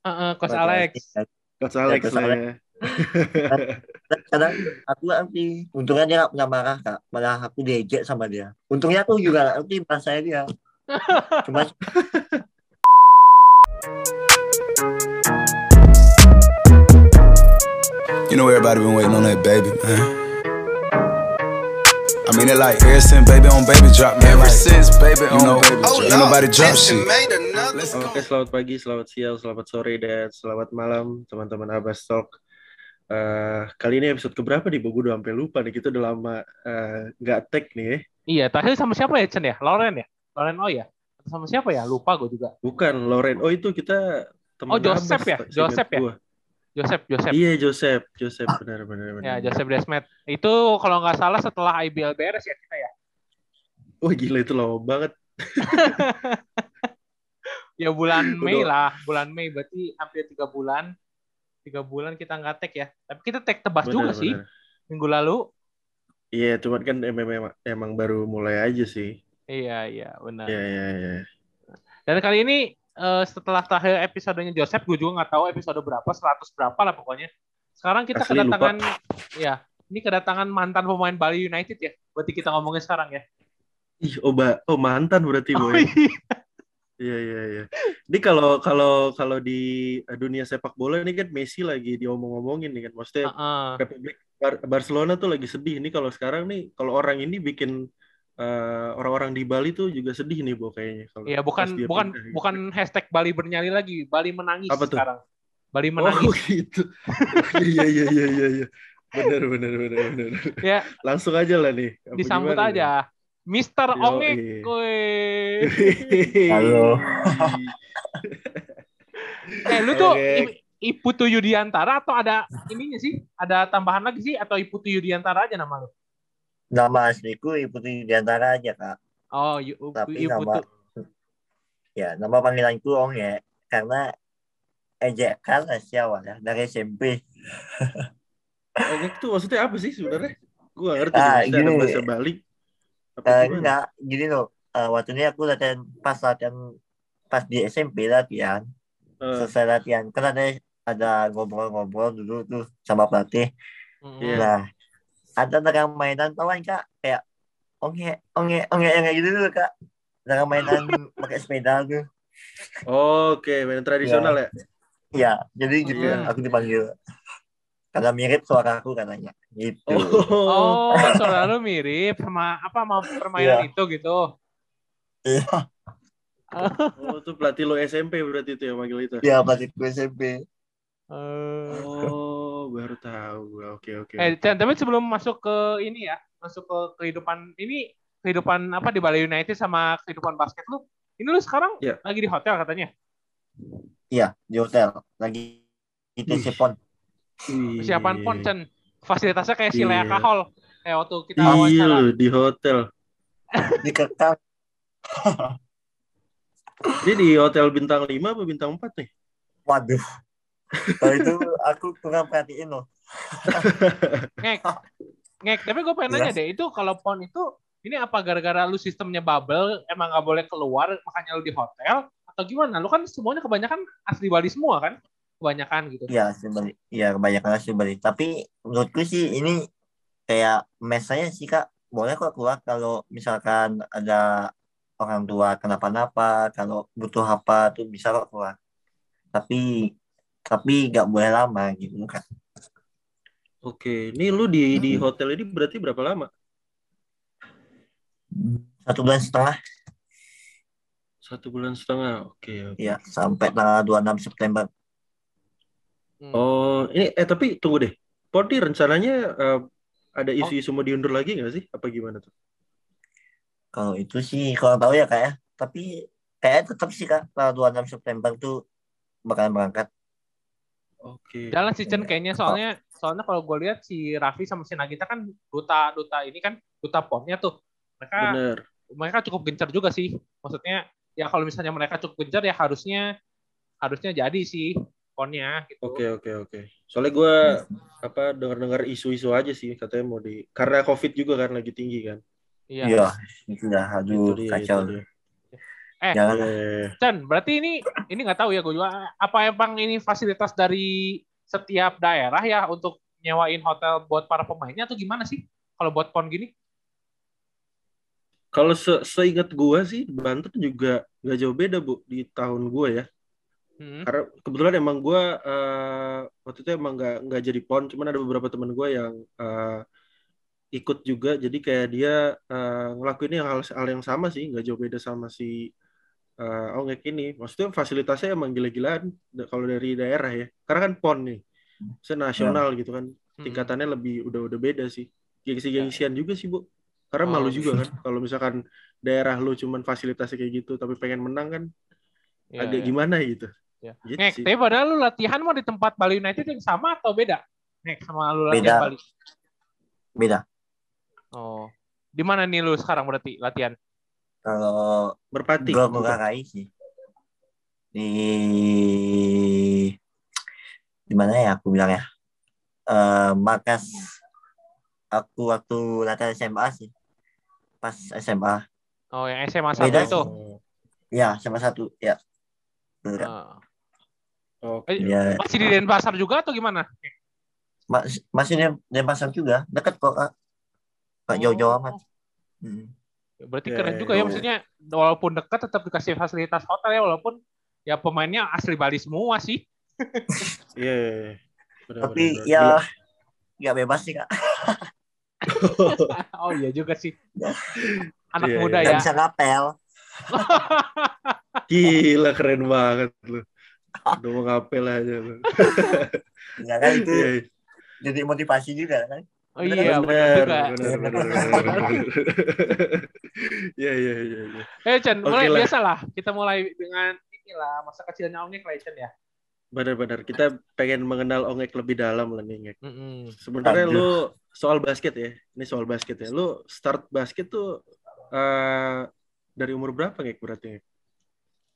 Heeh, Coach Alex. Coach Alex Coach lah Alex. ya. Kadang aku ngerti. Untungnya dia nggak pernah marah kak. Malah aku diejek sama dia. Untungnya aku juga nggak ngerti bahasanya dia. Cuma You know everybody been waiting on that baby, man. I mean it like ever since baby on baby drop, man. Ever like, since baby you on know, baby drop. ain't nobody drop shit. Oke, selamat pagi, selamat siang, selamat sore, dan selamat malam teman-teman Abbas Talk. Eh, kali ini episode keberapa nih? Gue udah sampai lupa nih. Kita udah lama eh, nggak tag nih. ya. Iya, terakhir sama siapa ya, Chen ya? Loren ya? Loren O ya? Atau sama siapa ya? Lupa gue juga. Bukan Loren. Oh itu kita teman Oh, Joseph ya? Joseph ya? gua. Joseph, Joseph. Iya Joseph, Joseph benar benar benar. Ya, Joseph Desmet. Itu kalau nggak salah setelah IBL beres ya kita ya? Wah gila itu lama banget. Ya bulan Udah. Mei lah, bulan Mei berarti hampir tiga bulan. Tiga bulan kita nggak tag ya. Tapi kita tag tebas Benar, juga sih benar. minggu lalu. Iya, cuman kan emang, emang baru mulai aja sih. Iya, iya, benar. Iya iya iya. Dan kali ini eh, setelah terakhir episodenya Joseph, gue juga nggak tahu episode berapa, 100 berapa lah pokoknya. Sekarang kita Asli, kedatangan, ya, ini kedatangan mantan pemain Bali United ya. Berarti kita ngomongin sekarang ya. Ih, oh, ba- oh mantan berarti Oh, boy. iya. Iya iya iya. Ini kalau kalau kalau di dunia sepak bola ini kan Messi lagi diomong-omongin nih kan. Maksudnya Heeh. Republik Bar- Barcelona tuh lagi sedih. Ini kalau sekarang nih kalau orang ini bikin eh, orang-orang di Bali tuh juga sedih nih Bo kayaknya. Kalau Iya, pas bukan bukan pindah gitu. bukan hashtag Bali bernyali lagi, Bali menangis Apa tuh? sekarang. Bali Oh menangis. gitu. Iya iya iya iya iya. Benar benar benar benar. Ya, Langsung aja lah nih. Apa disambut gimana nih? aja. Mister. Ongek. Halo. Eh, lu tuh Oke. I- Iputu Yudiantara atau ada ininya sih? Ada tambahan lagi sih atau Iputu Yudiantara aja nama lu? Nama asliku Putri Di antara aja kak. Oh, Yu- Tapi nama ya nama panggilanku Ong ya karena ejekan sih awal ya dari SMP. Ongek tuh maksudnya apa sih sebenarnya? Gue ngerti. Ah, ada gini. bahasa Bali. Eh, gimana? enggak, gini loh. Eh, waktu ini aku latihan pas latihan pas di SMP latihan Eh, selesai latihan kan ada ada ngobrol-ngobrol dulu tuh sama pelatih. Mm-mm. Iya. Nah ada dagang mainan tahu kan kak kayak onge onge onge onge gitu dulu kak. Dagang mainan pakai sepeda tuh. Oke, main tradisional ya. Iya, jadi gitu Hmm. aku dipanggil. Karena mirip suara aku katanya. Gitu. Oh. Oh, suara lu mirip sama apa sama permainan itu gitu. Iya, Oh, itu pelatih lo SMP berarti itu yang manggil itu. iya pelatihku SMP. Eh, Oh, baru tahu gue. Oke, oke. Eh, Chan, tapi sebelum masuk ke ini ya, masuk ke kehidupan ini kehidupan apa di Bali United sama kehidupan basket lu. Ini lu sekarang Iya. lagi di hotel katanya. Iya, di hotel. Lagi di TC Pon. Wih. Persiapan pon Chan. Fasilitasnya kayak si Lea Iya. Kahol. Kayak waktu kita Iya wawancara. lu di hotel. Dikekang. Dia di hotel bintang 5 apa bintang 4 nih? Waduh. Kalau itu aku kurang perhatiin loh. Ngek. Ngek, tapi gue pengen Iya. nanya deh, itu kalau pon itu ini apa gara-gara lu sistemnya bubble, emang nggak boleh keluar, makanya lu di hotel atau gimana? Lu kan semuanya kebanyakan asli Bali semua kan? Kebanyakan gitu. Iya, sebalik. Iya, kebanyakan sih balik. Tapi menurutku sih ini kayak mesanya sih kak. Boleh kok keluar kalau misalkan ada orang tua kenapa-napa, kalau butuh apa tuh bisa kok keluar. Tapi tapi nggak boleh lama gitu kan. Oke, ini lu di di hotel ini berarti berapa lama? Satu bulan setengah, Satu bulan setengah. Oke, oke. ya sampai tanggal 26 September. Hmm. Oh, ini eh tapi tunggu deh. Pon ini rencananya eh, ada isu-isu mau diundur lagi nggak sih? Apa gimana tuh? Kalau itu sih kalau tahu ya kak ya. Tapi kayak tetap sih kak tanggal 26 September tuh bakalan berangkat. Oke. Jalan sih Chen kayaknya soalnya soalnya kalau gue lihat si Raffi sama si Nagita kan duta duta ini kan duta ponnya tuh mereka Bener. mereka cukup gencar juga sih maksudnya ya kalau misalnya mereka cukup gencar ya harusnya harusnya jadi sih ponnya gitu. Oke, oke, oke. Soalnya gue apa dengar-dengar isu-isu aja sih katanya mau di karena COVID juga kan lagi tinggi kan. Iya. Iya. Aduh, Itu dia, kacau. itu dia. Eh, Jangan Chan, berarti ini ini nggak tahu ya gue juga. Apa emang ini fasilitas dari setiap daerah ya untuk nyewain hotel buat para pemainnya atau gimana sih? Kalau buat pon gini? Kalau se seingat gua sih Banten juga nggak jauh beda bu di tahun gua ya. Hmm. Karena kebetulan emang gua eh, waktu itu emang nggak nggak jadi pon, cuman ada beberapa teman gua yang eh, ikut juga. Jadi kayak dia eh, ngelakuin hal, hal yang sama sih, nggak jauh beda sama si eh, Ongek ini. Maksudnya fasilitasnya emang gila-gilaan kalau dari daerah ya. Karena kan pon nih, Maksudnya nasional gitu kan. Hmm. Tingkatannya lebih udah udah beda sih. Gengsi-gengsian juga sih bu. Karena Oh. malu juga kan kalau misalkan daerah lu cuman fasilitasnya kayak gitu tapi pengen menang kan Ya, agak ya. gimana gitu. Ya. Gitu Ngek, sih. tapi padahal lu latihan mau di tempat Bali United yang sama atau beda? Ngek sama lu latihan Beda. Bali. beda. Oh. Di mana nih lu sekarang berarti latihan? Kalau Merpati. gue menghargai sih di di mana ya aku bilang ya Eh markas aku waktu latihan SMA sih pas SMA Oh, yang SMA satu Beda itu. Oh, ya SMA satu ya Betul. Ah. Oke. Eh, ya Masih di Denpasar juga atau gimana? mas- masih di Denpasar juga dekat kok kak Nggak jauh-jauh amat Hmm. Berarti Ya, keren ya, juga ya ya. maksudnya walaupun dekat tetap dikasih fasilitas hotel ya walaupun ya pemainnya asli Bali semua sih. Iya. iya, iya. Benar, tapi benar, benar. ya nggak bebas sih kak oh iya juga sih. Anak Iya, muda iya. nggak ya. bisa ngapel Gila keren banget lu. Udah mau ngapel aja lu. nggak kan itu Iya, iya. jadi motivasi juga kan Oh iya benar juga. benar, benar, benar, benar. Iya, iya, iya, iya. Eh Chan, Oke mulai lah. biasa lah. Kita mulai dengan inilah masa kecilnya Ongek lah Chan ya. Benar-benar kita pengen mengenal Ongek lebih dalam lah nih, Ngek. Mm-mm. Sebenarnya Aduh. lu soal basket ya. Ini soal basket ya. Lu start basket tuh eh, dari umur berapa, Ngek berarti? Ngek?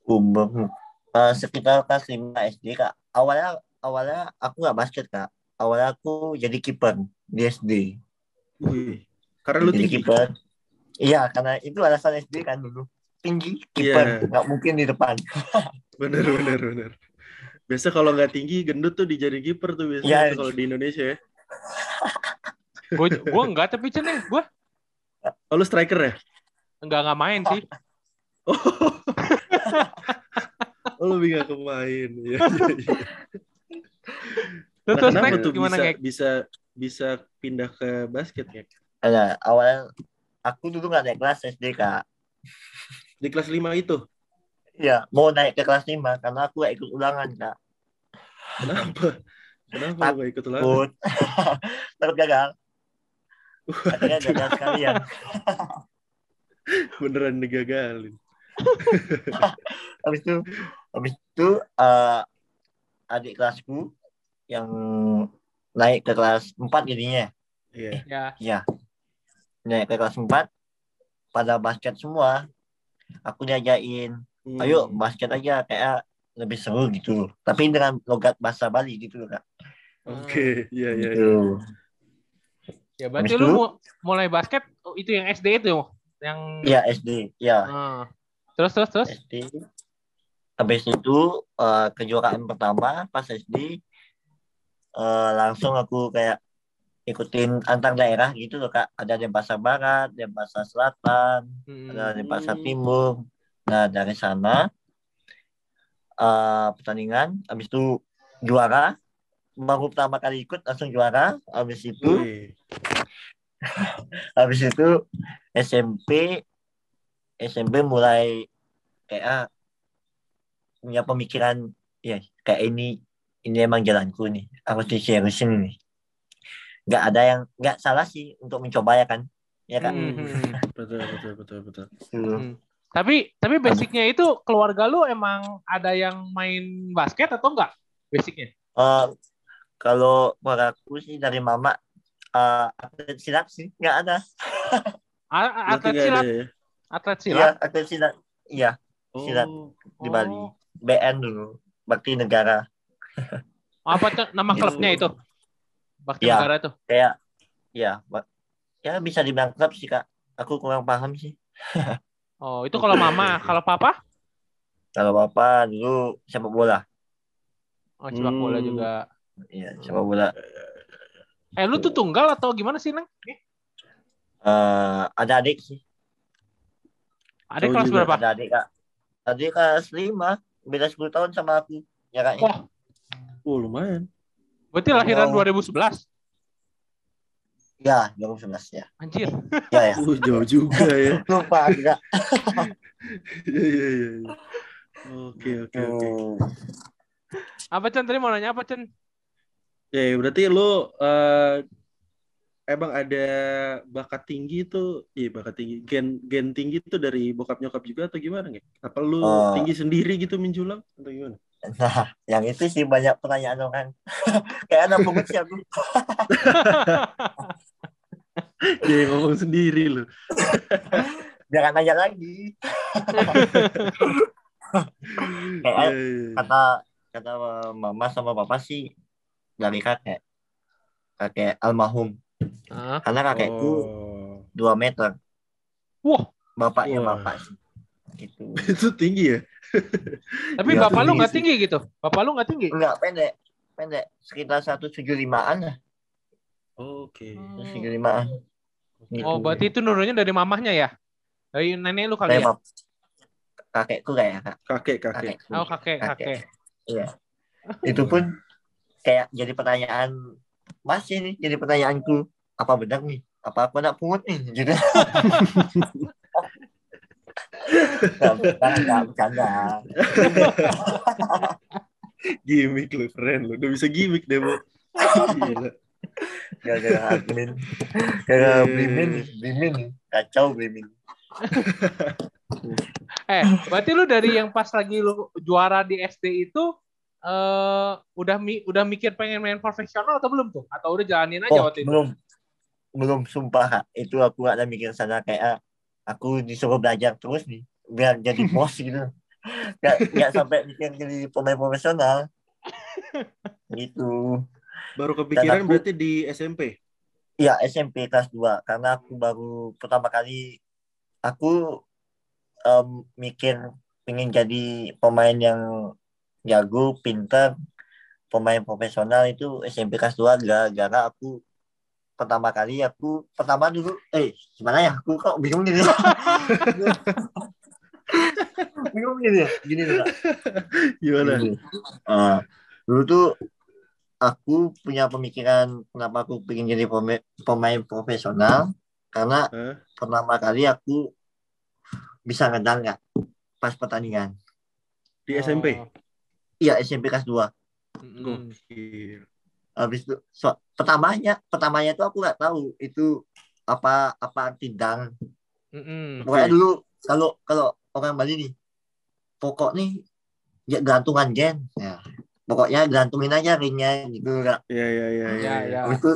umur eh, sekitar kelas 5 SD kak awalnya awalnya aku nggak basket kak awalnya aku jadi kiper di SD Wih. Karena lu jadi tinggi. kiper iya karena itu alasan SD kan dulu tinggi Iya. kiper nggak mungkin di depan Bener, bener, bener. Biasa kalau nggak tinggi, gendut tuh dijadi kiper tuh biasanya tuh kalau di Indonesia ya. Gue gue enggak tapi Chan ya, gue Oh, lu striker ya? enggak enggak main sih. Oh, oh lebih gak kemain. Iya, iya, iya. Terus Nah, terus kenapa tuh gimana bisa, Ngek? bisa bisa pindah ke basket ya? ada awalnya aku dulu nggak naik kelas SD kak Di kelas 5 itu. iya mau naik ke kelas 5 karena aku gak ikut ulangan kak Kenapa? Kenapa lu gak ikut ulangan? takut takut gagal akhirnya gagal sekalian Beneran digagalin. habis itu habis itu eh, adik kelasku yang naik ke kelas 4 jadinya Iya. Ya. ya naik ke kelas 4 pada basket semua aku diajain Hmm. ayo basket aja kayak lebih seru gitu tapi dengan logat bahasa Bali gitu loh kak Oke, iya iya. iya. gitu Ya berarti Habis lu itu? mu- mulai basket oh, itu yang SD itu yang ya SD ya Ah. Terus terus terus. SD habis itu eh, kejuaraan pertama pas SD eh, langsung aku kayak ikutin antar daerah gitu loh kak. Ada Denpasar Barat Denpasar Selatan Hmm. ada Denpasar Timur. Nah dari sana eh, pertandingan habis itu juara. Baru pertama kali ikut langsung juara. Habis itu Wih. habis itu SMP SMP mulai kayak ah, punya pemikiran ya kayak ini ini emang jalanku nih harus diseriusin nih nggak ada yang nggak salah sih untuk mencoba ya kan ya kan Hmm, hmm. Betul betul betul betul. Tuh. Hmm. Tapi tapi basicnya itu keluarga lu emang ada yang main basket atau enggak? Basicnya. Eh, kalau aku sih dari mama eh, atlet silat sih nggak ada Atlet silat, ya? atlet iya silat. atlet silat iya Silat. Oh, di Bali Oh. BN dulu Bakti Negara Apa tuh nama klubnya itu? Bakti Ya. Negara itu. kayak ya ya bisa dibilang klub sih kak aku kurang paham sih Oh, itu kalau mama, kalau papa? Kalau papa dulu sepak bola. Oh, sepak bola Hmm. juga. Iya, sepak bola. Eh, lu tuh tunggal atau gimana sih, Neng? Eh, Eh, ada adik sih. Ada Cowok kelas berapa? Ada adik kak. Adik kelas 5. Beda 10 tahun sama aku. Ya kak. Wah, Oh lumayan. berarti lahiran Wow. 2011. Ya, 2011 ya. Anjir. Ya ya. Uh, jauh juga ya. Lupa enggak. Iya iya iya. iya. Oke oke oke. Hmm. Apa Cen tadi mau nanya apa Cen? Ya ya, berarti lu eh, emang ada bakat tinggi tuh, iya bakat tinggi, gen gen tinggi tuh dari bokap nyokap juga atau gimana nggak? Apa lu Oh. tinggi sendiri gitu menjulang atau gimana? Nah, yang itu sih banyak pertanyaan orang. Kayak anak pungut sih aku. Dia yang ngomong sendiri lu. Jangan nanya lagi. Kayak Iya, iya, iya. kata kata mama sama papa sih dari kakek. Kakek almarhum. Karena kakekku Oh. 2 meter. Wah, Bapaknya Wah. bapak sih. Gitu. Itu tinggi ya? tapi Iya, bapak lu tinggi nggak tinggi gitu? Bapak lu nggak tinggi? Enggak pendek. Pendek. Sekitar 175-an lah. Oke. Hmm. 175-an. Gitu. Oh, berarti itu nurunnya dari mamahnya ya? Dari nenek lu kali Kayak ya? bap- kakekku kayak kak. Kakek kakek. Kakekku. Oh, kakek, kakek. Iya. Itu pun kayak jadi pertanyaan masih nih jadi pertanyaanku apa benar nih apa aku anak pungut nih gitu nggak bercanda Gimik lu keren lu. Udah bisa gimik deh, Bu. Gila. gara-gara admin gara-gara blimin blimin kacau blimin Eh, berarti lu dari yang pas lagi lu juara di SD itu eh udah mi udah mikir pengen main profesional atau belum tuh? Atau udah jalanin aja oh waktu itu? belum belum sumpah Kak. itu aku gak ada mikir sana kayak aku disuruh belajar terus nih biar jadi bos gitu. Gak, gak sampai mikir jadi pemain profesional. Gitu. Baru kepikiran aku- berarti di SMP. Iya SMP kelas 2 karena aku baru pertama kali aku em, mikir pengen jadi pemain yang jago, pintar, pemain profesional itu SMP kelas 2 gara-gara aku pertama kali aku pertama dulu eh gimana ya aku kok bingung gini bingung gini ya gini Kak. Gimana? Gini. Eh, dulu tuh aku punya pemikiran kenapa aku pengen jadi pemain, pemain profesional karena Hah? pertama kali aku bisa ngedang nggak pas pertandingan. Di SMP. Iya SMP kelas 2. mm-mm. Habis itu so, pertamanya pertamanya tuh aku nggak tahu itu apa apa arti dang. Mm-mm. Pokoknya dulu kalau kalau orang Bali nih pokok nih ya gantungan gen. Ya. Pokoknya gantungin aja ringnya gitu. Iya iya iya Ya, iya. ya. Habis itu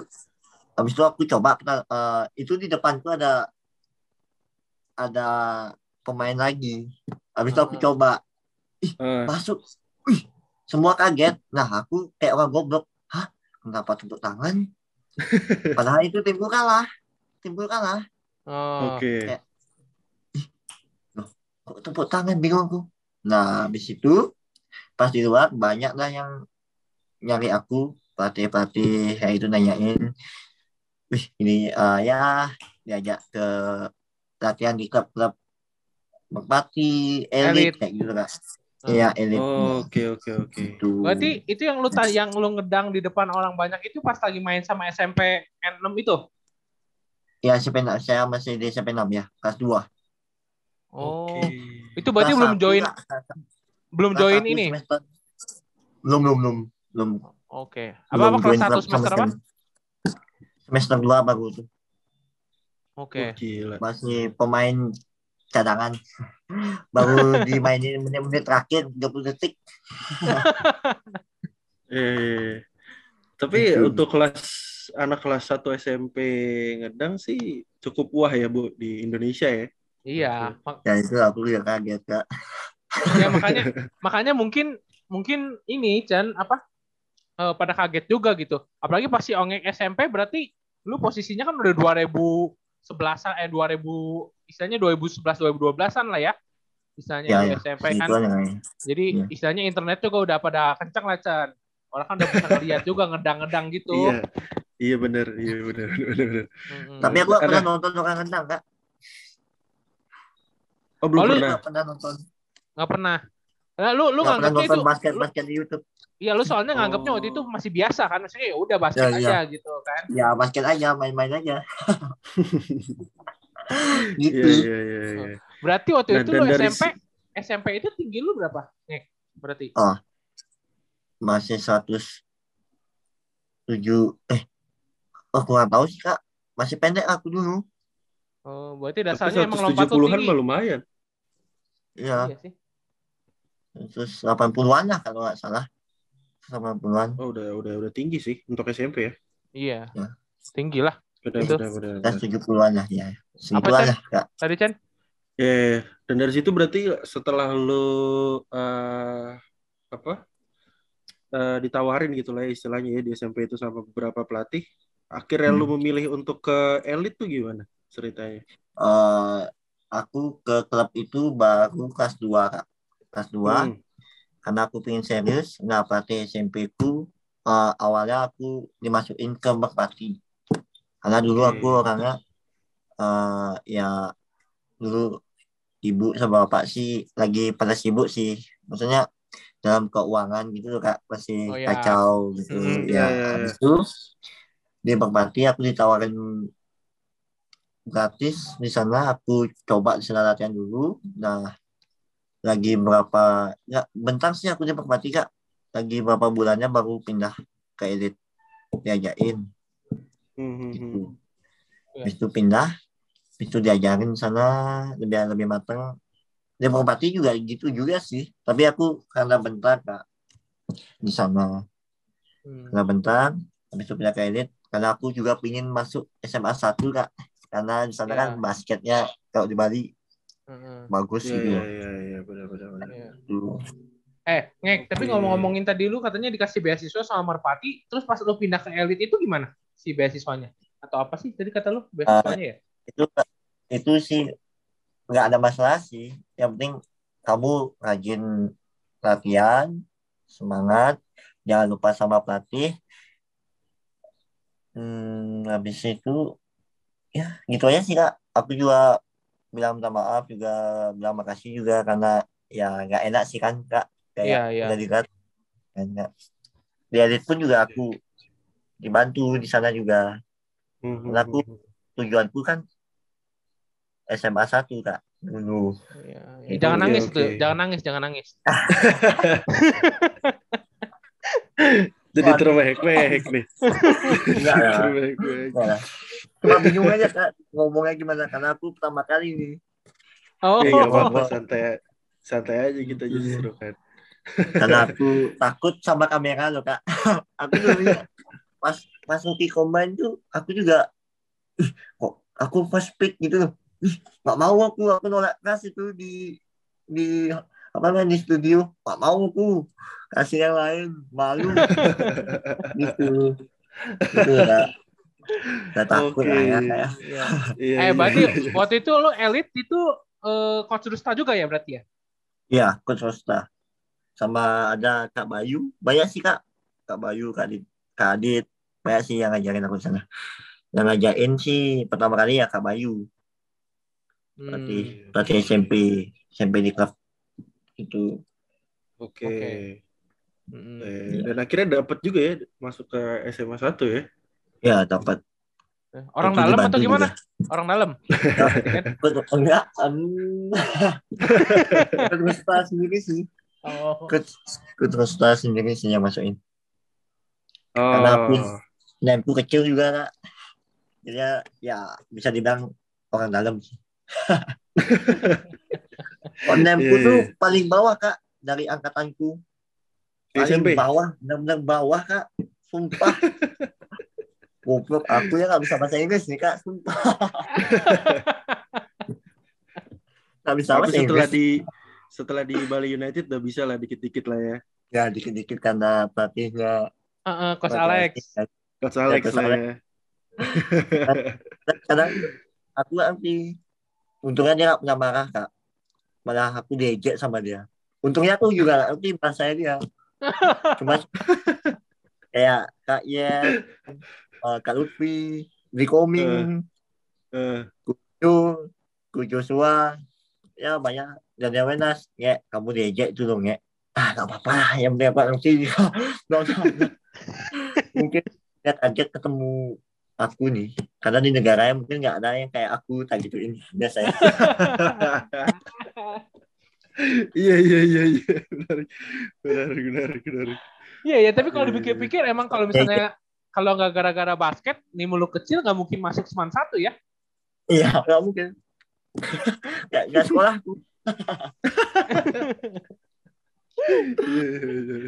habis itu aku coba eh, itu di depanku ada ada pemain lagi. Habis itu aku Ah. coba Ah, masuk. Wih, semua kaget. Nah, aku kayak orang goblok. Kenapa tepuk tangan? Padahal itu timku kalah. Timku kalah. Oh. Oke. kayak- Kok tepuk tangan bingung aku. Nah, habis itu pas di luar banyak lah yang nyari aku pelatih-pelatih kayak itu nanyain wih ini eh, ya diajak ke latihan di klub-klub merpati elit Elit. kayak gitu kan Ah. Iya elit Oh, Oke oke oke. Gitu. Berarti itu yang lu yang lu ngedang di depan orang banyak itu pas lagi main sama SMP N6 itu? ya SMP saya masih di SMP 6 ya kelas 2 Oh. Oke. Itu berarti belum join belum join ini. semester. belum belum belum belum Oke. belum Apa apa kelas join 1 klub semester sama apa? semester 2 baru tuh Oke. Gila. masih pemain cadangan baru dimainin menit-menit terakhir 30 detik Eh. Tapi Gitu. untuk kelas anak kelas 1 SMP ngedang sih cukup wah ya Bu di Indonesia ya. Iya. Ya itu aku juga kaget kak ya makanya makanya mungkin mungkin ini Chan apa eh, pada kaget juga gitu. Apalagi pas si Ongek SMP berarti lu posisinya kan udah 2011 eh 2000 istilahnya 2011 2012-an lah ya. Istilahnya Ya, ya. SMP kan. aja. Jadi Iya. istilahnya internet juga udah pada kencang lah Chan. Orang kan udah bisa ngeliat juga ngedang-ngedang gitu. Iya. Iya bener, iya bener, bener, bener, bener. Mm-mm. Tapi aku gak pernah nonton orang rendang, Kak. Oh belum Oh, pernah. Gak pernah nonton. nggak pernah. Nah, lu lu Gak pernah nonton itu basket-basket di YouTube. Iya lu soalnya nganggapnya Oh. waktu itu masih biasa kan maksudnya ya udah basket Ya, iya. aja gitu kan. Ya basket aja, main-main aja. gitu. Iya, iya, iya, iya. Berarti waktu Dan- itu dan lu dari SMP SMP itu tinggi lu berapa? Nek, berarti. Masih 107 eh oh aku nggak tahu sih kak masih pendek aku dulu Oh, berarti dasarnya emang lompat lu 170-an tinggi. mah lumayan. ya Iya sih. terus 80-an lah kalau nggak salah 80-an Oh udah udah udah tinggi sih untuk SMP ya. Iya. Ya. Tinggi lah. Benar Itu. benar. dan benar. 70-an lah ya Chan? lah kak Tadi Chan? Ya, dan dari situ berarti setelah lu eh, apa eh, ditawarin gitu lah ya istilahnya ya di SMP itu sama beberapa pelatih, akhirnya lu Hmm. memilih untuk ke elit tuh gimana ceritanya? Eh, aku ke klub itu baru kelas 2 kak kelas 2 Hmm. Karena aku pengen serius nah pelatih SMP ku eh, awalnya aku dimasukin ke Merpati karena dulu aku orangnya eh, ya dulu ibu sama bapak sih lagi pada sibuk sih. Maksudnya dalam keuangan gitu kak. Masih Oh, ya. kacau gitu. Hmm, ya iya, iya, habis itu di Merpati aku ditawarin gratis. Di sana aku coba di sana latihan dulu. Nah lagi berapa ya bentar sih aku di Merpati kak lagi berapa bulannya baru pindah ke elit diajain Hmm, hmm, hmm. gitu Ya. habis itu pindah habis itu diajarin sana lebih lebih matang di Merpati juga gitu juga sih tapi aku karena bentar kak di sana Hmm. karena bentar habis itu pindah ke elit karena aku juga pingin masuk SMA 1 kak karena di sana Ya. kan basketnya kalau di Bali Hmm. bagus Iya gitu iya iya iya benar benar benar. Iya. Eh, Ngek, tapi Oke. ngomong-ngomongin tadi lu katanya dikasih beasiswa sama Merpati, terus pas lu pindah ke elit itu gimana si beasiswanya? Atau apa sih tadi kata lu beasiswanya ya? itu itu sih nggak ada masalah sih yang penting kamu rajin latihan semangat jangan lupa sama pelatih hmm, habis itu ya gitu aja sih kak aku juga bilang minta maaf juga bilang makasih juga karena ya nggak enak sih kan kak Iya, kayak iya. udah dilihat kan nggak di edit pun juga aku dibantu di sana juga Hmm, hmm, Karena aku- hmm. tujuanku kan SMA 1 kak dulu Iya. Oke, jangan nangis oke. tuh, jangan nangis, jangan nangis. Jadi terwehek-wehek nih. enggak ya. Enggak lah. cuma bingung aja kak ngomongnya gimana karena aku pertama kali nih Oh, Eh, nggak apa-apa santai santai aja kita justru kan. karena aku takut sama kamera loh kak. Aku dulunya pas pas rookie combine tuh aku juga ih, kok aku first pick gitu loh. Ih nggak mau aku aku nolak keras itu di di apa namanya di studio nggak mau aku kasih yang lain malu gitu gitu ya Gak takut Oke. lah ya kayak Iya. Iya, Eh, iya, berarti iya. waktu itu lu elit itu eh, coach Rusta juga ya berarti ya? Iya, coach Rosta. Sama ada Kak Bayu. Banyak sih Kak. Kak Bayu, Kak Adit. Kak Adit. Banyak sih yang ngajarin aku di sana. Yang ngajain sih pertama kali ya Kak Bayu. Hmm. Pelatih, pelatih SMP. SMP di klub. Itu. Oke. Oke. Mm-mm. Eh, dan akhirnya dapat juga ya masuk ke SMA 1 ya. Ya, dapat. Orang Itu dalam atau gimana? juga. Orang dalam. Enggak. Rosta sendiri sih. Oh. Rosta sendiri sih yang masukin. Oh. Karena aku- kecil juga Kak. Jadi ya, ya bisa dibilang orang dalam sih. Oh, Nemku Iya, tuh iya. paling bawah kak dari angkatanku. Di Paling SMP. bawah, benar-benar bawah kak. Sumpah. Goblok, aku ya nggak bisa bahasa Inggris nih kak, sumpah. Nggak bisa bahasa setelah Inggris. di setelah di Bali United udah bisa lah dikit-dikit lah ya. Ya dikit-dikit karena pelatihnya. Heeh, coach pelatih Alex. Coach Alex Coach lah Alex. ya. Kadang aku nanti untungnya dia nggak pernah marah kak. Malah aku diejek sama dia. Untungnya aku juga nggak ngerti bahasa dia. Cuma kayak kak Ye eh, kak Lutfi di koming Eh, Kujo Ku Joshua. Ya banyak. Dan yang Wenas ya kamu diejek itu dong ya ah nggak apa-apa lah, yang penting apa nanti mungkin dia kaget ketemu aku nih. Karena di negaranya mungkin nggak ada yang kayak aku tak gituin biasanya. Iya iya iya iya. Benar. Benar benar benar. Iya ya, tapi kalau Iya, iya, dipikir-pikir emang kalau misalnya kalau nggak gara-gara basket, nih mulu kecil nggak mungkin masuk seman satu ya. iya nggak mungkin. Nggak sekolah aku. Iya iya iya.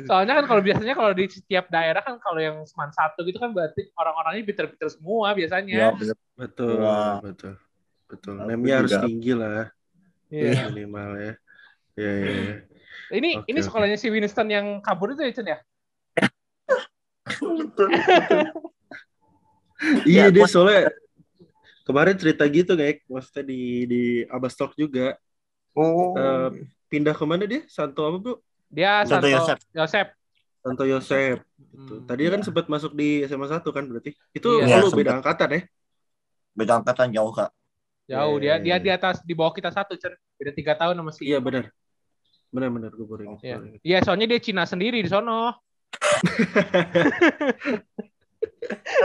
Soalnya kan kalau biasanya kalau di setiap daerah kan kalau yang seman satu gitu kan berarti orang-orangnya pinter-pinter semua ya biasanya. bener Betul betul betul. Aku Nemnya harus tinggi lah Iya. minimal ya. Iya iya. iya. Ini Oke, ini sekolahnya si Winston yang kabur itu ya Cen ya? Iya Ya, dia soalnya kemarin cerita gitu kayak maksudnya di di Abastok juga oh Eh, pindah ke mana dia? Santo apa bro? Dia Santo Santo Yosep. Yosep. Santo Yosep. Gitu. Hmm. Tadinya kan Iya. sempat masuk di SMA 1 kan berarti. Itu Iya, lu sempet. beda angkatan ya? beda angkatan jauh kak Jauh Iya, dia dia iya, di atas di bawah kita satu Cen. Beda tiga tahun sama si. Iya benar. Benar benar gue baru ingat. Iya. Iya, soalnya dia Cina sendiri di sono.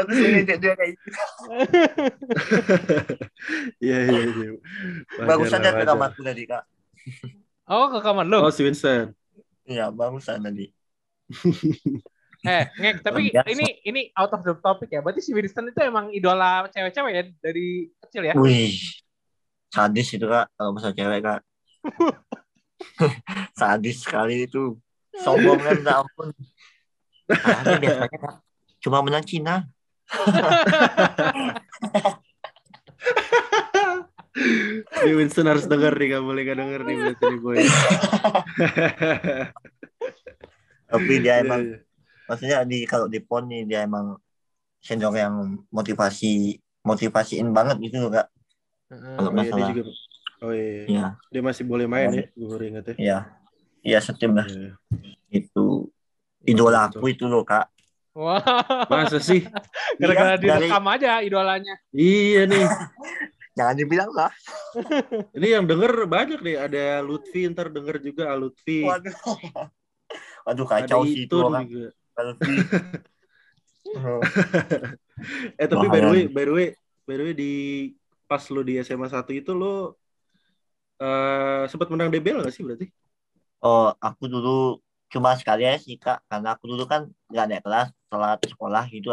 dia kayak gitu Iya iya iya. Lah, dia ke kamarku tadi kak Oh, ke kamar lu. Oh si Vincent. Iya barusan tadi Eh, ngek, tapi Biasa. ini ini out of the topic ya. Berarti si Winston itu emang idola cewek-cewek ya dari kecil ya? wih sadis itu kak kalau masalah cewek kak sadis sekali itu sombong kan ampun Kalahnya biasanya kak cuma menang Cina Ini Winston harus denger nih, gak boleh gak denger nih berarti nih boy. tapi dia Iya, emang iya. maksudnya di kalau di pon nih dia emang senior yang motivasi motivasiin banget gitu loh kak Heeh. Kalau Oh iya dia masalah. juga. Oh iya. iya Dia masih boleh main ya, gue baru ingat ya. iya iya setim lah Iya. itu idola aku itu loh kak Wah, Masa sih? gara-gara Iya, dari- direkam aja idolanya. Iya nih. jangan dibilang lah Ini yang denger banyak nih. Ada Lutfi, ntar denger juga ah, Lutfi. waduh waduh Ada kacau sih itu juga. Lutfi. Eh tapi by the Bahaya way, by the way, by the way di pas lu di SMA 1 itu lu eh sempat menang DBL gak sih berarti? Oh, aku dulu cuma sekali aja sih kak, karena aku dulu kan nggak naik kelas, telat sekolah gitu,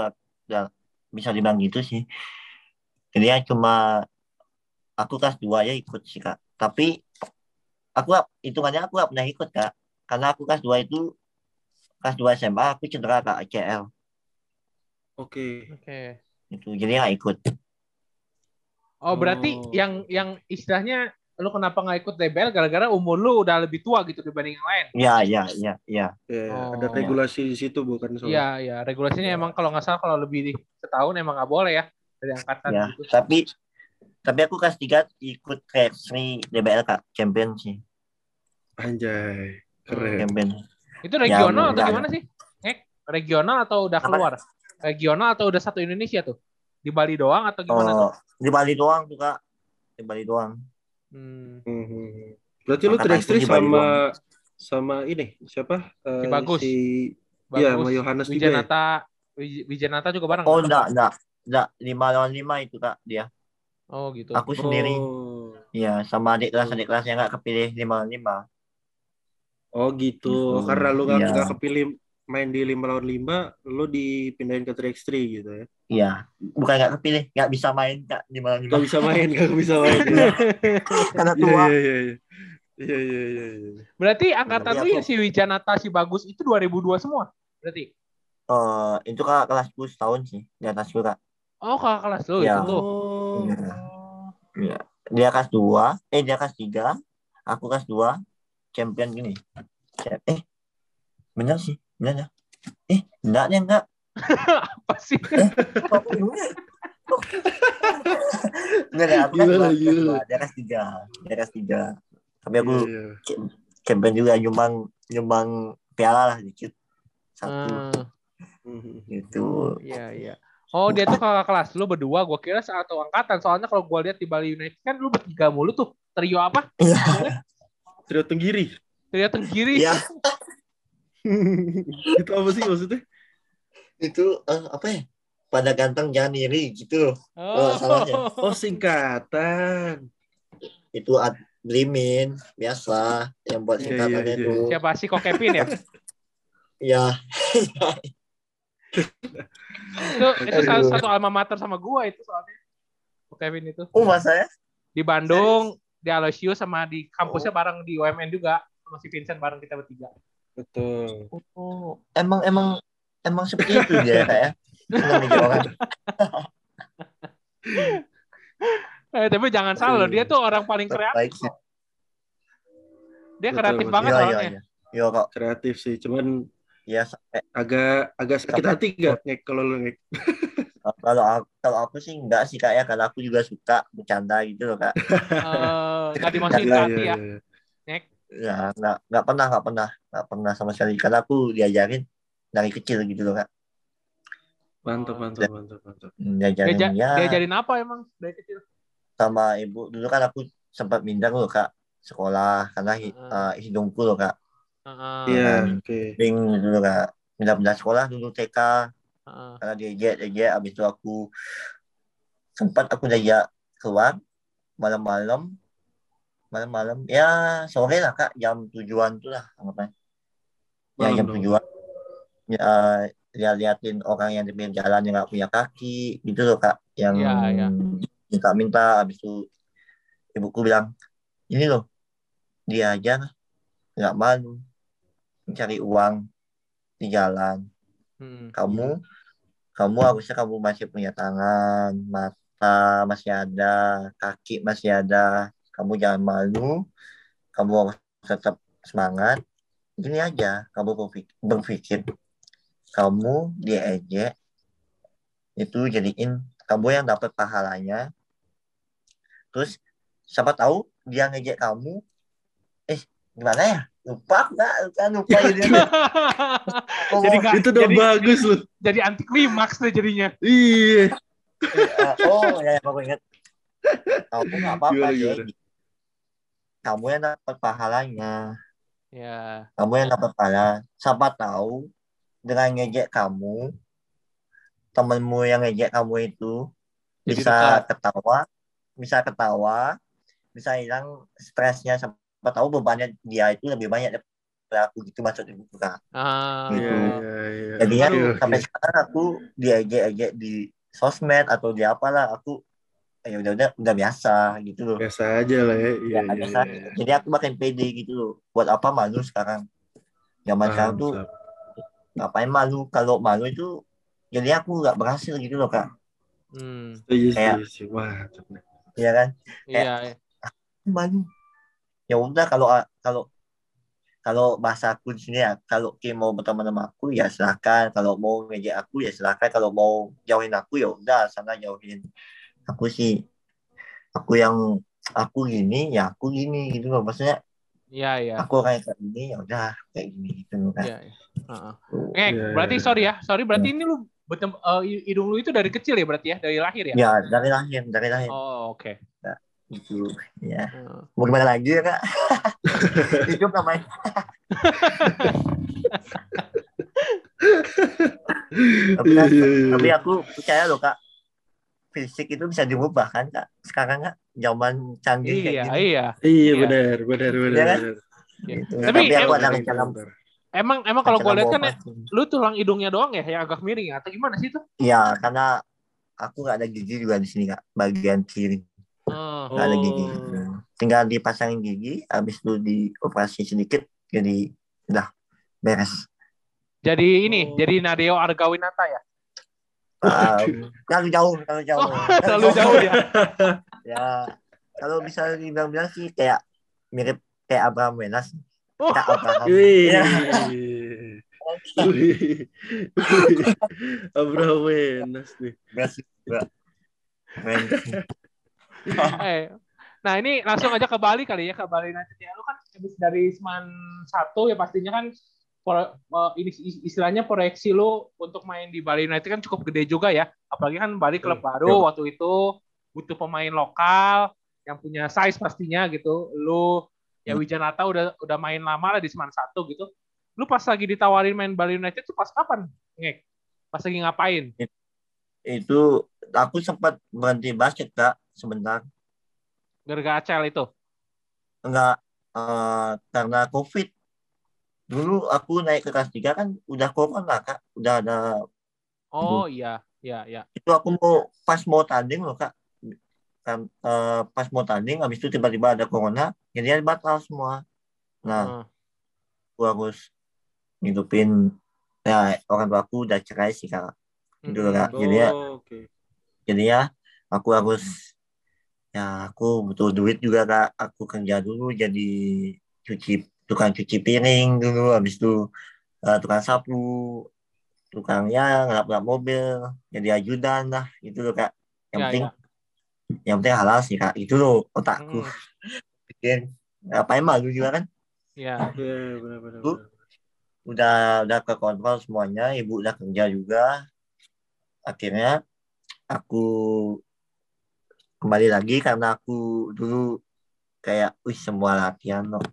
ya, bisa dibilang gitu sih. Jadi ya cuma aku kelas dua ya ikut sih kak. Tapi aku hitungannya aku nggak pernah ikut kak, karena aku kelas dua itu kelas dua SMA aku cedera kak ACL Oke. Oke. itu, jadi nggak ikut. Oh, berarti Oh. yang yang istilahnya lu kenapa nggak ikut DBL gara-gara umur lu udah lebih tua gitu dibanding yang lain. Ya ya ya ya. Ya, Oh. ada regulasi di situ bukan soal. Iya, iya. Regulasinya emang kalau nggak salah kalau lebih setahun emang nggak boleh ya dari angkatan Ya, gitu. tapi tapi aku kelas tiga ikut kayak Sri DBL kak, champion sih, Anjay. Keren. champion. Itu regional Ya, atau gimana sih? Ngek, regional atau udah Apa? keluar? Regional atau udah satu Indonesia tuh? Di Bali doang atau gimana tuh? Oh, di Bali doang tuh kak, di Bali doang. Hmm. Mhm. Berarti lu 3 Bali sama sama ini siapa? Eh, Si Bagus. Si Iya, sama Yohanes juga. ya? Wijanata, Wij- Wijanata juga bareng. Oh kan? enggak enggak enggak lima lawan lima itu kak dia. Oh gitu. Aku sendiri, Oh. ya sama adik kelas adik kelas yang nggak kepilih lima lima. Oh gitu. Gitu. Karena lu gak, Iya. nggak kepilih main di 5 lawan 5, lu dipindahin ke 3x3 gitu ya. Iya, bukan nggak kepilih, nggak bisa main kak lima lawan lima. Gak bisa main, gak bisa main. Iya, Karena Iya, tua. iya, iya. iya. Iya, iya, iya, iya. Berarti angkatan lu ya si Wijanata, si Bagus itu 2002 semua? Berarti? Eh, itu kak kelasku setahun sih di atasku kak. Oh kakak kelas lu Ya. itu tuh. Oh. Iya. Iya. Dia kelas dua, eh dia kelas tiga, aku kelas dua, champion gini. Eh, bener sih, bener ya. Eh, enggak nih enggak. Apa sih? Enggak ada aku Gila, gila. dua. Dia kelas tiga, dia kelas tiga. Tapi aku Iya. champion juga nyumbang nyumbang piala lah dikit. Satu Ah, Mhm. gitu. iya iya. Oh dia tuh kakak kelas lu berdua, gua kira satu angkatan. Soalnya kalau gua lihat di Bali United kan lu bertiga mulu tuh. Trio apa? Trio Tenggiri. Trio Tenggiri. Iya, itu apa sih maksudnya? itu eh, apa ya? Pada ganteng jangan iri gitu loh. Oh, salahnya. Oh singkatan. Itu ad Blimin biasa yang buat Iya, singkatannya iya, iya. itu. Siapa sih kok Kevin ya? Ya, itu itu salah satu alma mater sama gua itu soalnya. Kevin itu. oh masa ya? Di Bandung, di Aloysius sama di kampusnya bareng di UMN juga. Sama si Vincent bareng kita bertiga. Betul. Oh, emang emang emang seperti itu dia ya, ya. Eh, tapi jangan salah loh, dia tuh orang paling kreatif. Baik sih. Dia kreatif betul. banget Iya, iya, orangnya. iya. Iya kok. Kreatif sih. Cuman Ya sampai agak agak sakit Sampai- hati gak ngek kalau lu ngek? kalau aku, kalau aku sih enggak sih kak ya karena aku juga suka bercanda gitu loh kak. Eh, nggak dimasukin Iya, hati ya. iya. Ya enggak enggak pernah enggak pernah enggak pernah sama sekali karena aku diajarin dari kecil gitu loh kak. Mantap, mantap, mantap, mantap. Hmm, Dia, Diajarin ja- ya diajarin apa emang dari kecil? sama ibu dulu kan aku sempat mindah loh kak sekolah karena hi- Heeh. eh, hidungku loh kak. Heeh, Iya, Hmm. oke. Sering dulu kak pindah-pindah sekolah dulu TK heeh. karena diajak diajak abis itu aku sempat aku diajak keluar malam-malam malam-malam ya sore lah kak jam tujuan tuh lah anggapan ya jam dong. tujuan ya lihat liatin orang yang di pinggir jalan yang nggak punya kaki gitu loh kak yang Iya, iya. minta-minta abis itu ibuku bilang ini loh dia aja nggak malu mencari uang di jalan. Hmm. kamu kamu harusnya kamu masih punya tangan mata masih ada kaki masih ada. Kamu jangan malu kamu harus tetap semangat. Gini aja kamu berpikir, berpikir. Kamu diejek itu jadiin kamu yang dapat pahalanya. Terus siapa tahu dia ngejek kamu. Eh gimana ya lupa nggak kan lupa jadinya Jadi nggak- Itu udah jadi- bagus loh. Jadi anti klimaks deh jadinya. Iya. Ah, oh ya aku ingat kamu nggak apa-apa gimana? kamu yang dapat pahalanya Ya. kamu yang dapat pahala siapa tahu dengan ngejek kamu temenmu yang ngejek kamu itu Jadi bisa dekat. ketawa bisa ketawa bisa hilang stresnya siapa tahu bebannya dia itu lebih banyak daripada aku gitu maksudnya kak Ah. Iya, Gitu. iya, iya. jadinya Oke, oke. sampai sekarang aku diejek-ejek di sosmed atau di apalah aku ya udah udah udah biasa gitu loh biasa aja lah ya. Iya, ya, iya, biasa. iya. jadi aku makin pede gitu loh buat apa malu sekarang zaman sekarang tuh ngapain malu kalau malu itu jadi aku nggak berhasil gitu loh kak Hmm. Kayak- setuju. Mantap. nih. Iya kan Iya. iya. malu ya udah kalau kalau kalau bahasa aku di sini ya kalau Kim mau berteman sama aku ya silakan kalau mau ngejek aku ya silakan kalau mau jauhin aku ya udah sana jauhin aku sih aku yang aku gini ya aku gini gitu loh maksudnya Iya, iya. aku kayak kayak gini ya udah kayak gini gitu loh kan Iya. iya. Heeh. Tuh. Eh, Iya, berarti iya. sorry ya. Sorry berarti ini lu betem, eh, hidung lu itu dari kecil ya berarti ya, dari lahir ya? ya dari lahir dari lahir Oh, oke. Gitu ya Heeh. mau gimana lagi ya kak hidup namanya tapi, Iya, kan- iya, iya. tapi aku percaya loh kak fisik itu bisa diubah kan kak sekarang kak zaman canggih kayak Iya, gini iya. Iya, Iya. benar, benar, benar. Iya kan? benar. gitu. Tapi tapi, aku ada rencana. Emang emang kalau gue lihat kan ya, lu tulang hidungnya doang ya yang agak miring ya atau gimana sih itu? iya karena aku nggak ada gigi juga di sini kak bagian kiri Oh. nggak ada gigi Oh. tinggal dipasangin gigi habis itu dioperasi sedikit jadi udah beres Jadi ini, Oh. jadi Nadeo Argawinata ya? Um, terlalu jauh terlalu jauh Oh, terlalu jauh ya. ya kalau bisa dibilang-bilang sih kayak mirip kayak Abraham Wenas Oh. Kak Abraham Wih. Ya. Abraham Wenas nih. Men. Eh, Nah ini langsung aja ke Bali kali ya ke Bali United ya. Lu kan habis dari Seman satu ya pastinya kan pro- eh, ini istilahnya proyeksi lu untuk main di Bali United kan cukup gede juga ya. Apalagi kan Bali klub Betul. baru waktu itu butuh pemain lokal yang punya size pastinya gitu. Lu ya Hmm. Wijanata udah udah main lama lah di Seman satu gitu. Lu pas lagi ditawarin main Bali United tuh pas kapan? Ngek. Pas lagi ngapain? Itu aku sempat berhenti basket kak sebentar. Gara-gara ACL itu. Enggak eh, karena COVID. Dulu aku naik ke kelas 3 kan udah corona kak, udah ada Oh iya, iya, iya. itu aku mau pas mau tanding loh kak kan eh, pas mau tanding habis itu tiba-tiba ada corona jadi batal semua nah Heeh. aku harus ngidupin ya orang tua aku udah cerai sih kak gitu Mm-mm. kak jadi ya Oh, oke. jadi ya aku harus ya aku butuh duit juga kak aku kerja dulu jadi cuci tukang cuci piring dulu habis itu eh, tukang sapu tukang ya ngelap-ngelap mobil jadi ajudan lah gitu loh kak yang Ya, penting ya. yang penting halal sih kak itu loh otakku Mm. pikir ngapain malu juga kan Ya. Iya, benar-benar. Udah udah ke kontrol semuanya ibu udah kerja juga akhirnya aku kembali lagi karena aku dulu kayak wih semua latihan loh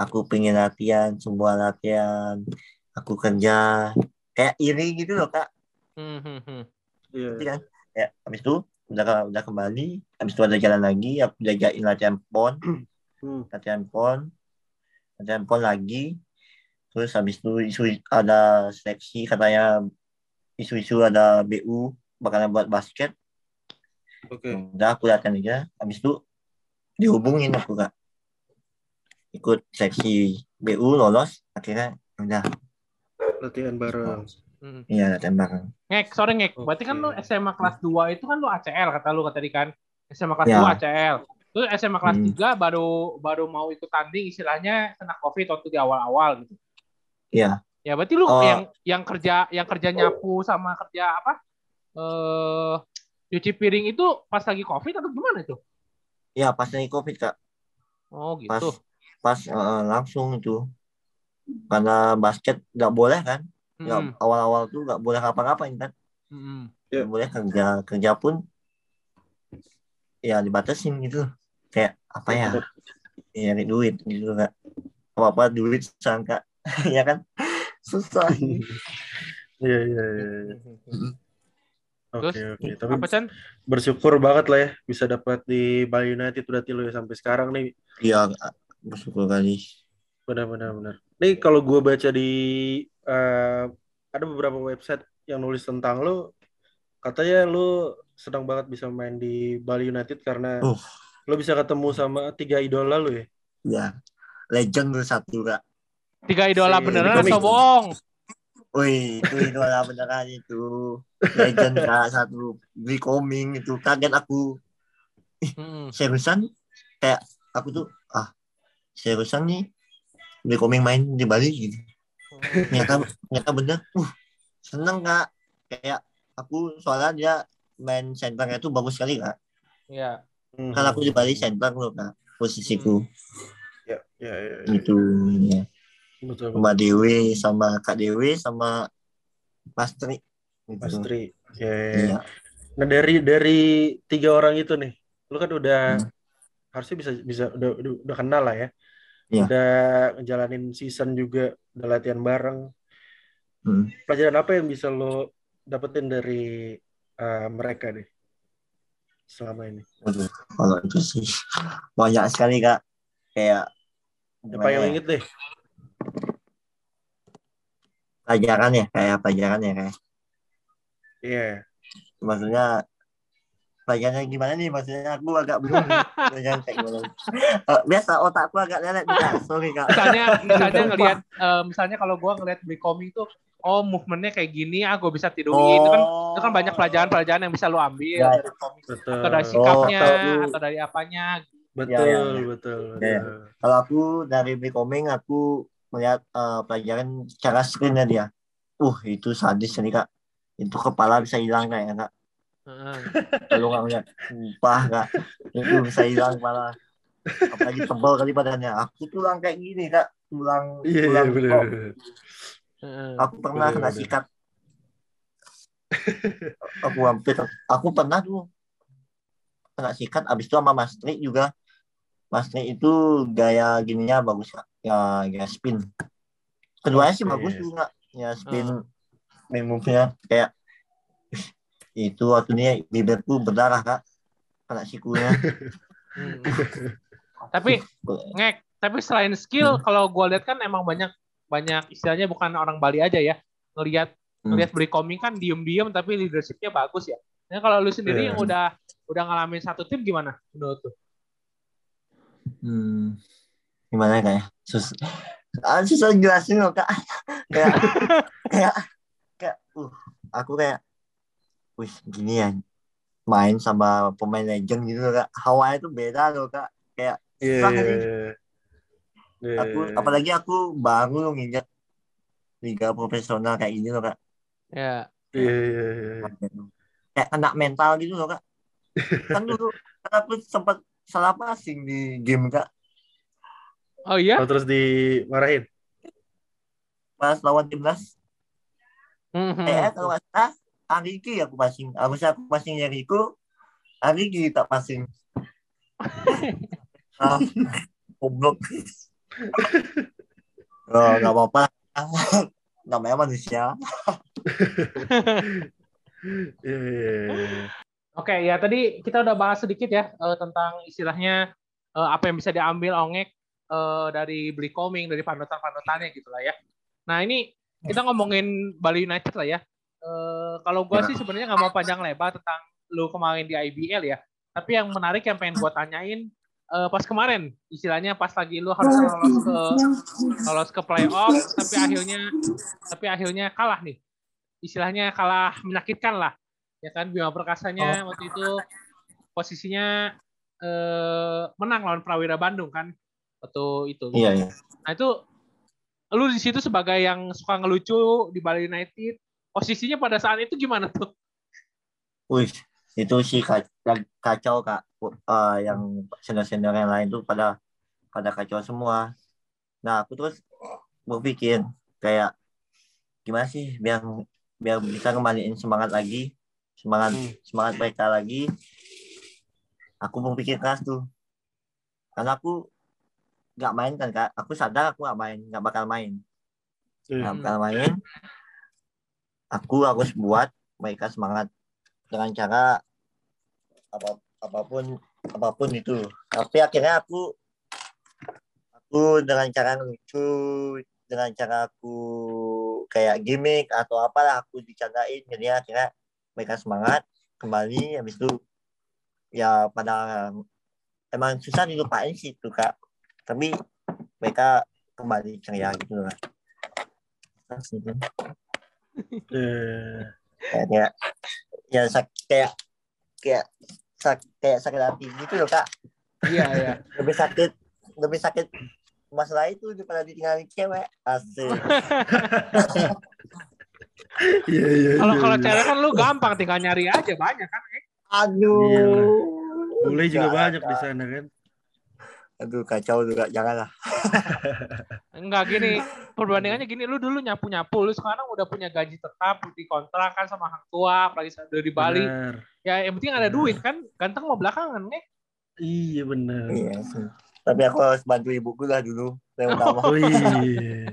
aku pengen latihan semua latihan. Aku kerja. Kayak iri gitu loh kak. Hmm, hmm, hmm. Iya. Kan? Ya habis itu udah udah kembali habis itu ada jalan lagi aku jagain latihan pon. Latihan pon. Latihan pon lagi. Terus habis itu isu ada seleksi katanya isu-isu ada BU bakalan buat basket Oke. udah aku latihan aja habis itu dihubungin aku kak ikut seleksi BU lolos akhirnya udah Latihan bareng. Hmm. iya latihan bareng Ngek, sorry Ngek. Berarti kan lu SMA kelas 2 itu kan lu ACL kata lu tadi kan. SMA kelas Ya. 2 ACL. Terus SMA kelas Hmm. 3 baru baru mau ikut tanding istilahnya kena Covid waktu di awal-awal gitu. iya Ya berarti lu Oh. yang yang kerja yang kerja nyapu sama kerja apa? Eh cuci piring itu pas lagi Covid atau gimana itu? iya pas lagi covid kak Oh pas gitu. pas eh, langsung itu karena basket nggak boleh kan nggak Hmm. awal-awal tuh nggak boleh ngapa-ngapain kan Hmm. Ya. nggak boleh kerja kerja pun ya dibatasin gitu kayak apa ya ya nyari duit gitu kak apa apa duit sangka ya kan susah Iya, iya, iya. Iya. Terus, Oke, oke. Tapi Apa Chan? bersyukur banget lah ya bisa dapat di Bali United berarti lo ya sampai sekarang nih. iya bersyukur kali Benar-benar benar. Nih kalau gue baca di eh, ada beberapa website yang nulis tentang lo, katanya lo senang banget bisa main di Bali United karena Uh. lo bisa ketemu sama tiga idola lo ya. ya legend satu kak Tiga idola Si- beneran atau bohong? Wih, itu idola beneran itu. Legend kak satu. Beli koming itu. Kaget aku. Hmm. Seriusan? Kayak aku tuh, ah, seriusan nih. Beli koming main di Bali gitu. Ternyata, ternyata bener. Uh, seneng kak. Kayak aku soalnya dia main centernya tuh bagus sekali kak. Iya. Hmm. Kan aku di Bali center loh kak. Posisiku. Ya, ya, ya, ya. Gitu. Ya. Betul. Sama Dewi, sama Kak Dewi, sama Pastri. Gitu. Pastri. Ya, ya, ya. Iya. Nah dari dari tiga orang itu nih, lu kan udah Hmm. harusnya bisa bisa udah udah, udah kenal lah ya. Iya. Udah ngejalanin season juga, udah latihan bareng. Hmm. Pelajaran apa yang bisa lo dapetin dari eh, mereka nih selama ini? Waduh, kalau itu sih banyak sekali kak. Kayak Apa yang ya, inget deh? Pelajaran ya, kayak pelajaran ya kayak. Iya. Maksudnya pelajarannya gimana nih? Maksudnya aku agak bingung. nih, pelajaran kayak gimana. Eh, biasa otakku agak lelet nih kak. Sorry kak. Misalnya misalnya ngelihat eh, misalnya kalau gua ngelihat beli komik tuh oh movementnya kayak gini ah gue bisa tidurin itu kan itu kan banyak pelajaran-pelajaran yang bisa lo ambil Ya, dari komik Betul. atau dari sikapnya Oh, tahu. atau dari apanya Betul, Ya, ya, ya. betul, Ya, ya. betul. Kalau aku dari beli koming aku melihat eh, pelajaran cara screennya dia. Uh itu sadis nih kak. Itu kepala bisa hilang kak ya kak. Heeh. Kalau nggak ngeliat, sumpah kak. Itu bisa hilang kepala. apalagi tebal kali badannya aku tulang kayak gini kak tulang Iya, iya, tulang bener, bener. Heeh. aku pernah Bener, kena bener. sikat aku hampir aku pernah tuh kena sikat abis itu sama Mas Tri juga Mas Tri itu gaya gininya bagus kak ya ya spin keduanya sih bagus juga ya spin main move-nya kayak "Ih, itu waktu ini bibirku berdarah kak kena sikunya Hmm. Tapi ngek, tapi selain skill kalau gua lihat kan emang banyak banyak istilahnya bukan orang Bali aja ya. Ngelihat Hmm. ngelihat beli koming kan diem-diem tapi leadershipnya bagus ya. Nah kalau lu sendiri yang udah udah ngalamin satu tim gimana menurut lu? Hmm, gimana ya kayak sus ah, susah jelasin loh kak kayak kayak kayak uh aku kayak wih gini ya main sama pemain legend gitu loh kak hawanya tuh beda loh kak kayak Iya, susah iya, nih. iya. Iya, aku apalagi aku baru loh nginjak liga profesional kayak gini loh kak Ya. Iya, iya, iya. kayak kena mental gitu loh kak kan dulu kan aku sempat salah passing di game kak Oh iya? Oh, terus dimarahin. pas lawan timnas Mhm. Eh, kalau nggak salah, Ariki aku passing. Harusnya aku passing Rico, Ariki tak passing. ah, goblok. oh, nggak apa-apa. Namanya manusia. Iya. Oke, ya tadi kita udah bahas sedikit ya eh, tentang istilahnya eh, apa yang bisa diambil ongek eh, dari beli koming, dari panutan-panutannya gitu lah ya. Nah ini kita ngomongin Bali United lah ya. Eh, kalau gua sih sebenarnya nggak mau panjang lebar tentang lu kemarin di IBL ya. Tapi yang menarik yang pengen gua tanyain eh, pas kemarin, istilahnya pas lagi lu harus lolos ke lolos ke playoff, tapi akhirnya tapi akhirnya kalah nih. Istilahnya kalah menyakitkan lah ya kan Bima Perkasanya waktu itu posisinya eh, menang lawan Prawira Bandung kan waktu itu. Iya, iya. Nah itu lu di situ sebagai yang suka ngelucu di Bali United, posisinya pada saat itu gimana tuh? Wih, itu sih ka- ka- kacau kak. Eh, yang senior-senior yang lain tuh pada pada kacau semua. Nah, aku terus berpikir kayak gimana sih biar biar bisa kembaliin semangat lagi, semangat Hmm. semangat mereka lagi. Aku berpikir keras tuh, karena aku nggak main kan kak. Aku sadar aku nggak main, nggak bakal main, nggak bakal main. Aku harus buat mereka semangat dengan cara apa apa pun apa pun itu. Tapi akhirnya aku aku dengan cara lucu dengan cara aku kayak gimmick atau apalah aku dicandain. Jadi akhirnya mereka semangat kembali habis itu ya pada emang susah dilupain sih itu kak tapi mereka kembali ceria gitu lah Iya. kayak kayak ya sak- kayak kayak sak- kayak sakit hati gitu loh kak Iya iya. lebih sakit lebih sakit masalah itu daripada ditinggalin cewek asik Iya, iya. Kalau iya, kalau iya. cewek kan lu gampang tinggal nyari aja banyak kan. eh. aduh Iya. Bule juga banyak di sana kan. Aduh kacau juga janganlah Enggak gini, perbandingannya gini, lu dulu nyapu-nyapu, lu sekarang udah punya gaji tetap di kontrak kan sama hang tua, apalagi udah di Bali. Benar. Ya yang penting ada duit kan, ganteng mau belakangan nih. Iya benar. iya sih. tapi aku harus bantu ibuku lah dulu yang utama Oh iya.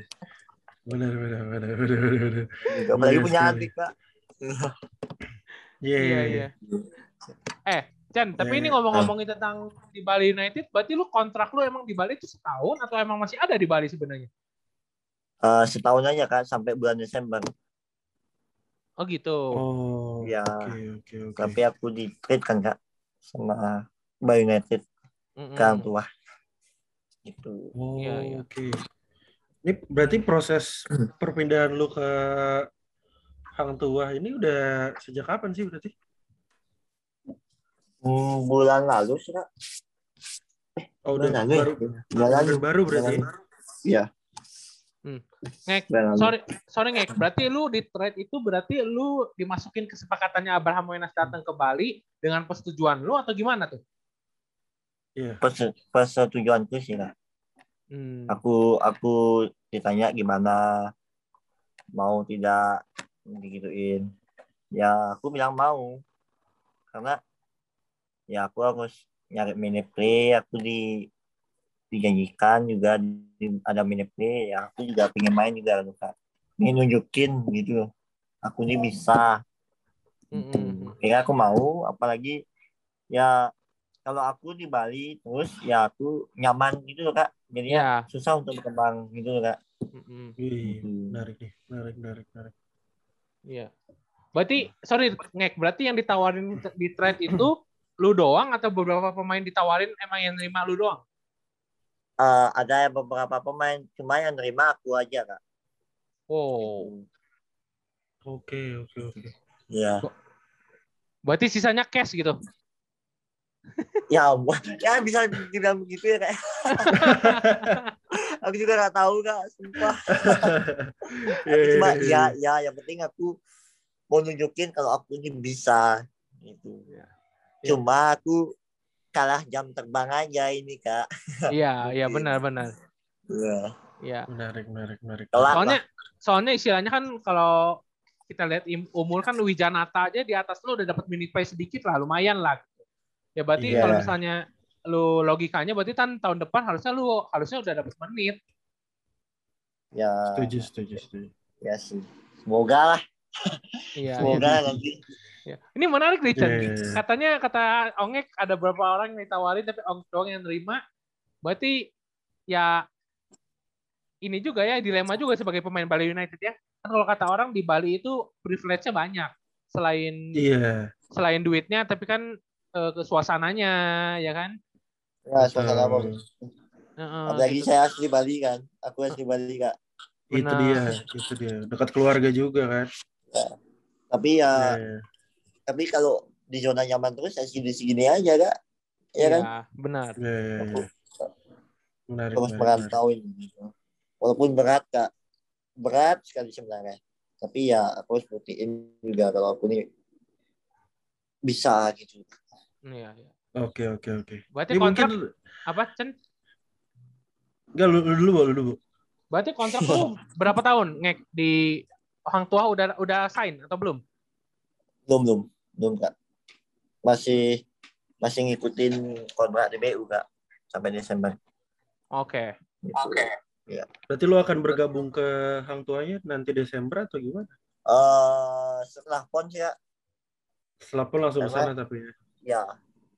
Benar benar benar benar benar. benar. apalagi Iya punya adik kak Iya Iya iya. Eh, Chan, tapi ini iya. ngomong-ngomongin tentang di Bali United, berarti lu kontrak lu emang di Bali itu setahun atau emang masih ada di Bali sebenarnya? Eh, setahun aja kak sampai bulan Desember Oh gitu. Oh. Iya. Oke oke oke. tapi aku di trade kan kak sama Bali United Mm-mm. ke hang tua gitu Oh, Iya, iya. oke. Ini berarti proses perpindahan lu ke Hang Tua ini udah sejak kapan sih berarti? Hmm, bulan lalu sih kak Oh, udah lalu ya? baru bulan lalu udah baru berarti. Lalu. iya Ngek, sorry, sorry Ngek, berarti lu di trade itu berarti lu dimasukin kesepakatannya Abraham Wenas datang ke Bali dengan persetujuan lu atau gimana tuh? Iya. perse- persetujuanku sih kak. Hmm. Aku aku ditanya gimana mau tidak digituin. Ya aku bilang mau karena ya aku harus nyari minute play. Aku di dijanjikan juga di- ada minute play. Ya aku juga pengen main juga loh kak. Pengen nunjukin gitu. Aku ini bisa. Gitu. Kira aku mau, apalagi ya kalau aku di Bali terus ya aku nyaman gitu loh kak. Jadi Ya. susah untuk berkembang gitu loh kak. Mm-mm. Wih, Hmm. menarik nih, menarik, menarik, menarik. Iya. Berarti sorry ngek berarti yang ditawarin di trade itu lu doang atau beberapa pemain ditawarin emang yang nerima lu doang? Eh, ada beberapa pemain cuma yang nerima aku aja kak. Oh. Oke, oke, oke. Ya, Berarti sisanya cash gitu. ya ampun. ya bisa dibilang begitu ya kak. aku juga nggak tahu kak, sumpah. Iya, cuma iya, ya, iya. ya yang penting aku mau nunjukin kalau aku ini bisa gitu. Ya. Cuma aku kalah jam terbang aja ini kak. Iya, iya Mungkin. benar-benar. Ya, Iya. Menarik, menarik, menarik. Soalnya soalnya istilahnya kan kalau kita lihat umur kan Wijanata aja di atas lu udah dapat minute play sedikit lah, lumayan lah. Ya berarti Iya. kalau misalnya lu logikanya berarti kan tahun depan harusnya lu harusnya udah dapat menit. ya, Setuju, setuju, setuju. ya sih. Semoga lah, Iya. semoga iya. nanti. Iya. Ini menarik nih, Chan. Iya, iya. Katanya kata Ongek ada beberapa orang yang ditawarin tapi Ongek doang yang nerima. Berarti ya ini juga ya dilema juga sebagai pemain Bali United ya. Kan kalau kata orang di Bali itu privilege-nya banyak. Selain Iya, selain duitnya tapi kan eh, ke suasananya ya kan. Ya, suasana. Heeh, Apalagi gitu. saya asli Bali kan. Aku asli Bali kak. itu dia, itu dia. Dekat keluarga juga kan. Tapi ya, Iya, iya. Tapi kalau di zona nyaman terus ya segini-segini aja kak. Ya kan? Iya, benar. Iya, iya, iya. Menarik, Terus merantau ini. Gitu. Walaupun berat kak. Berat sekali sebenarnya. Tapi ya aku harus buktiin juga kalau aku ini bisa gitu. Iya, iya. Oke, oke, oke. Berarti Ini kontrak mungkin apa, Chen? enggak lu, lu dulu, Bu, lu dulu. Bu. Berarti kontrak lu berapa tahun ngek di Hang Tua udah udah sign atau belum? Belum, belum. Belum kak. Masih masih ngikutin kontrak DBU kak. Sampai Desember. Oke. Oke. Berarti lu akan bergabung ke Hang Tuanya nanti Desember atau gimana? Eh setelah pon sih kak. Setelah pun langsung ke sana tapi ya. Ya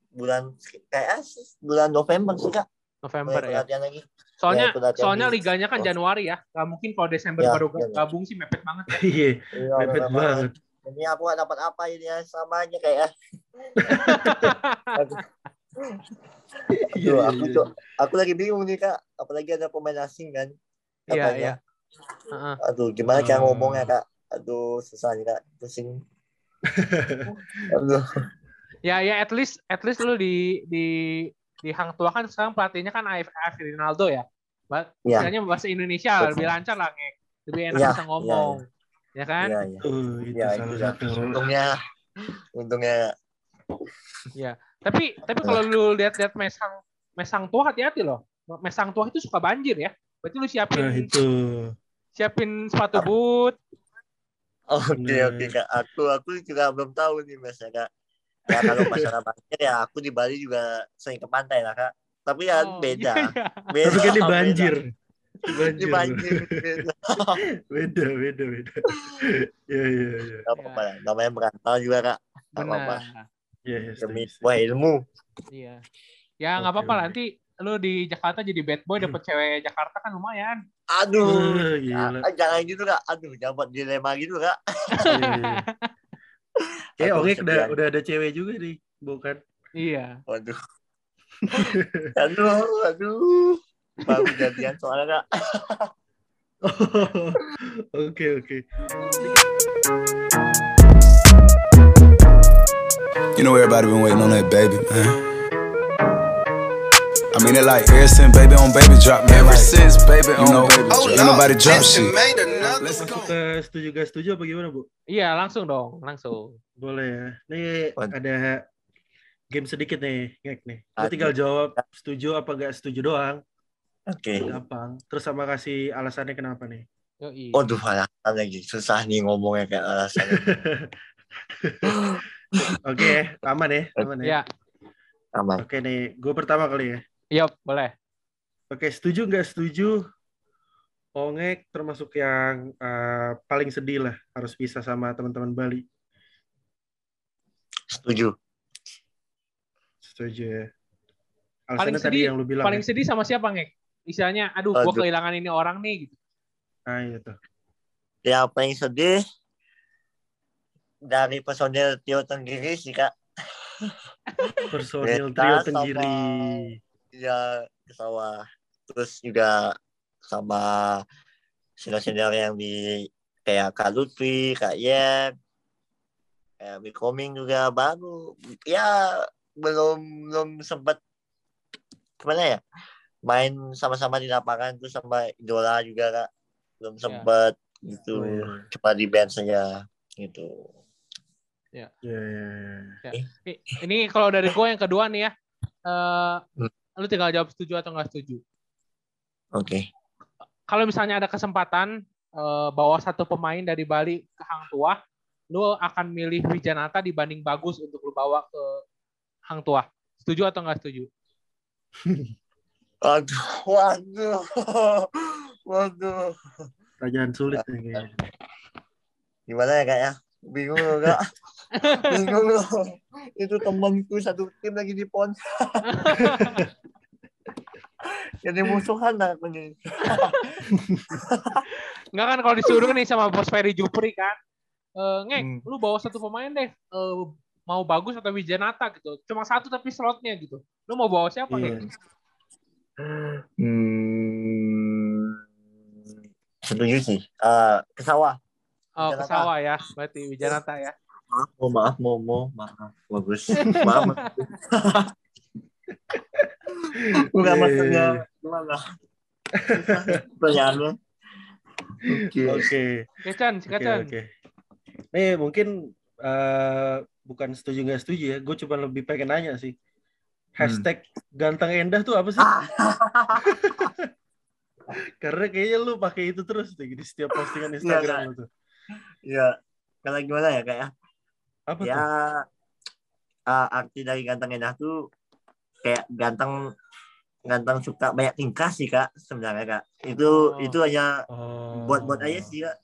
bulan kayak sih bulan November sih kak. November ya. lagi. Soalnya latihan soalnya di- liganya kan Oh. Januari ya. Gak mungkin kalau Desember Ya, baru iya, iya. gabung sih mepet banget. ya. Iya, Iya, mepet banget. Ini aku gak dapat apa ini ya sama aja kayak Aduh, Iya, Aduh, iya, aku iya. tuh aku lagi bingung nih kak. Apalagi ada pemain asing kan. Iya, Katanya. iya. Heeh. Aduh, gimana cara Ah. ngomongnya kak? Aduh, susah nih kak. Pusing. Aduh. Ya ya at least at least lu di di di Hang Tua kan sekarang pelatihnya kan AF, AF Ronaldo ya. Ba- Iya. Istilahnya bahasa Indonesia Betul. lebih lancar lah ngek. Lebih enak Iya, bisa ngomong. Ya kan? Iya, iya. Oh, itu Ya, salah itu ya. satu. Untungnya untungnya Tapi tapi kalau lu lihat-lihat Mesang Mesang Tua hati-hati loh. Mesang Tua itu suka banjir ya. Berarti lu siapin Nah, itu. siapin sepatu boot. Oke Bener. oke kak. Aku aku juga belum tahu nih mas ya kak. Ya kalau masalah banjir ya aku di Bali juga sering ke pantai lah kak. Tapi ya Oh, beda. iya, iya. beda. Tapi kan ini beda. Banjir. Ini Banjir. beda. Beda, beda, beda. Iya, iya, iya. Gak apa-apa lah. Namanya merantau juga kak. Gak apa-apa. Benar. Iya, iya, Demi sebuah ilmu. Iya. Ya nggak Oke, apa-apa oke. nanti lu di Jakarta jadi bad boy dapet cewek Jakarta kan lumayan. Aduh. Eh, gila. Ah, jangan gitu kak. Aduh jangan buat dilema gitu kak. Iya, iya. Kayak Aku oke udah udah ada cewek juga nih, bukan? iya. Waduh. aduh, aduh. Baru jadian soalnya kak. Oke, oke. You know everybody been waiting on that baby, man. I mean it like ever since baby on baby drop, man. Ever since baby on know, baby drop. Ain't nobody drop shit. Let's Masuk ke setuju gak setuju apa gimana, Bu? Iya langsung dong, langsung. Boleh ya. Nih Waduh. ada game sedikit nih, ngek nih. Lu Aduh. tinggal jawab setuju apa gak setuju doang. Oke. Gampang. Terus sama kasih alasannya kenapa nih. Yoi. Waduh, alasan lagi. Susah nih ngomongnya kayak alasan. Oke, aman ya, aman ya. Ya, Aman. Oke nih, gue pertama kali ya. iya boleh. Oke, setuju nggak setuju? Ongek termasuk yang eh, paling sedih lah harus pisah sama teman-teman Bali. Setuju. Setuju ya. Paling Alasannya tadi sedih- yang lu bilang. Paling ya. sedih sama siapa, Ngek? Istilahnya, aduh, gue kehilangan ini orang nih, gitu. Nah, iya tuh. Ya paling sedih dari personil Tio Tenggiri sih kak. Personil sama- Tenggiri. Ya ke sawah. Terus juga sama senior-senior yang di kayak Kak Lutfi, Kak Yem, kayak Becoming juga baru. Ya belum belum sempat gimana ya main sama-sama di lapangan tuh sama idola juga kak belum sempat gitu Oh, iya. cuma di band saja gitu Iya, iya, iya. Ini- Ini kalau dari gue yang kedua nih ya, eh Hmm. lu tinggal jawab setuju atau nggak setuju. oke Kalau misalnya ada kesempatan eh, bawa satu pemain dari Bali ke Hang Tuah, lu akan milih Wijanata dibanding Bagus untuk lu bawa ke Hang Tuah. Setuju atau nggak setuju? Waduh, waduh, waduh. Pertanyaan sulit nih kayaknya. Gimana ya kak ya? Bingung loh kak. Bingung loh. Itu temanku satu tim lagi di pon. Jadi musuhan lah aku nih. Nggak kan kalau disuruh nih sama Bos Ferry Jupri kan, eh ngek, Hmm. lu bawa satu pemain deh, eh, mau Bagus atau Wijanata gitu. Cuma satu tapi slotnya gitu. Lu mau bawa siapa Iya. nih? Hmm, setuju sih. Eh, ke sawah. Oh, ke sawah ya, berarti Wijanata ya. Maaf, oh, maaf, Momo, maaf, bagus, maaf. maaf. Bukan Iya, maksudnya iya, iya. gimana? Ya Pertanyaannya. Oke. Oke. Oke, Chan, Oke, oke. Nih, mungkin eh, bukan setuju nggak setuju ya. Gue cuma lebih pengen nanya sih. Hashtag ganteng endah tuh apa sih? Karena kayaknya lu pakai itu terus tuh di setiap postingan Instagram lu tuh. Iya. Kalau gimana ya kak ya? Apa ya tuh? eh, arti dari ganteng enak tuh kayak ganteng ganteng suka banyak tingkah sih kak sebenarnya kak itu Oh. itu hanya Oh. buat buat aja sih kak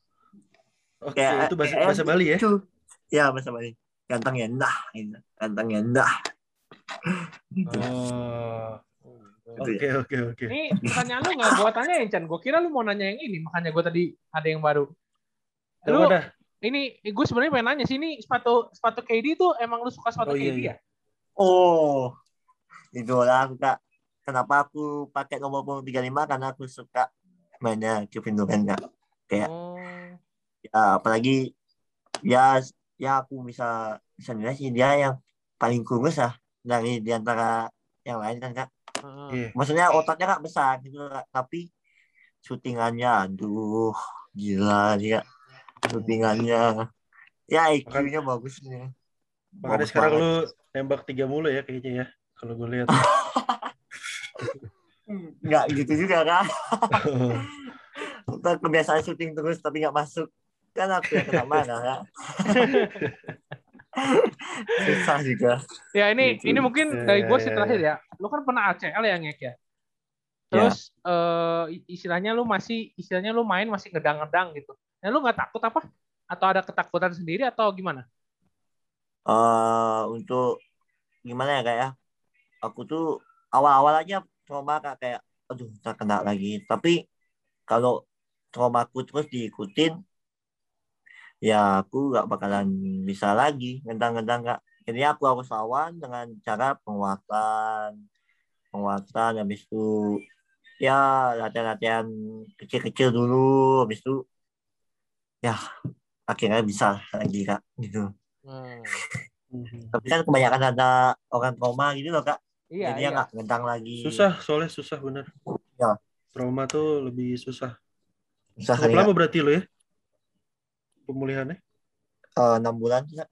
Oke, kayak itu bahasa, kayak bahasa Bali ya? itu ya bahasa Bali ganteng endah gitu. ganteng endah gitu. Oh. Gitu Oke, oke, oke. Ini pertanyaan lu nggak gua tanyain, Chan. Gua kira lu mau nanya yang ini, makanya gua tadi ada yang baru. Lu, dah. ini gue sebenarnya pengen nanya sih, ini sepatu sepatu KD tuh emang lu suka sepatu Oh, iya, KD iya. ya? oh idola aku kak kenapa aku pakai nomor punggung 35 karena aku suka mainnya Kevin Durant kak Kayak- Oh. ya apalagi ya ya aku bisa bisa nilai sih dia yang paling kurus lah dari di antara yang lain kan kak Heeh. Iya. maksudnya otaknya kak besar gitu kak tapi syutingannya aduh gila dia syutingannya ya IQ-nya bagus nih Makanya Bagus sekarang banget. lu nembak tiga mulu ya kayaknya ya. Kalau gue lihat. nggak gitu juga kan Ntar kebiasaan syuting terus tapi nggak masuk kan aku yang kena marah kak susah juga Ya ini Gitu. ini mungkin Ya, dari gue ya, sih ya, terakhir ya. Lu kan pernah ACL ya ngek ya. Terus eh, istilahnya lu masih istilahnya lu main masih ngedang-ngedang gitu. Nah lu nggak takut apa? Atau ada ketakutan sendiri atau gimana? eh untuk gimana ya kak ya aku tuh awal-awal aja trauma kak kayak aduh ntar kena lagi tapi kalau traumaku terus diikutin ya aku nggak bakalan bisa lagi ngedang-ngedang kak jadi aku harus lawan dengan cara penguatan penguatan habis itu ya latihan-latihan kecil-kecil dulu habis itu ya akhirnya bisa lagi kak gitu Hmm. Tapi kan kebanyakan ada orang trauma gitu loh kak Iya, jadi iya. nggak ngedang lagi Susah, soalnya susah bener. Ya. Trauma tuh lebih susah. susah Cukup lama berarti lo ya? Pemulihannya? Eh, enam bulan sih Kak.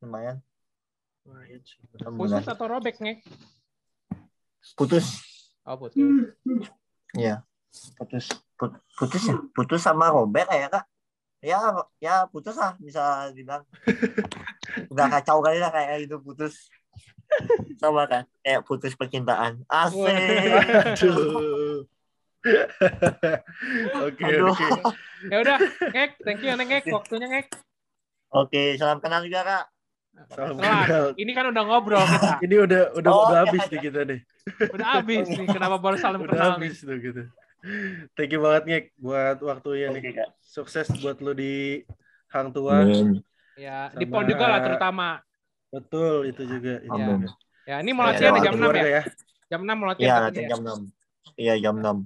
lumayan Lumayan sih. Khusus atau robek nih? Putus. Oh putus. Iya. Putus. Put- putus ya? Putus sama Robert ya kak? Ya, ya putus lah bisa dibilang. Udah kacau kali lah kayak itu putus. Sama kan? Kayak putus percintaan. Asik. Oke, oke. Ya udah, ngek, thank you ngek, waktunya ngek. Oke, salam kenal juga kak. Salam kenal. ini kan udah ngobrol kita. Ini udah udah Oh, udah iya, habis iya. nih kita nih. Udah habis nih, kenapa baru salam Udah kenal nih? habis tuh gitu. Thank you banget Ngek buat waktunya nih. Oke kak. Sukses buat lu di Hang Tua. Amin. Ya, di Sama- pon juga lah terutama. Betul, itu juga. Itu Amin. juga. Ya, ini mau Ya, latihan nih doa jam 6 Keluarga ya? Jam 6 mau latihan Iya, ya? jam 6. Iya, jam 6.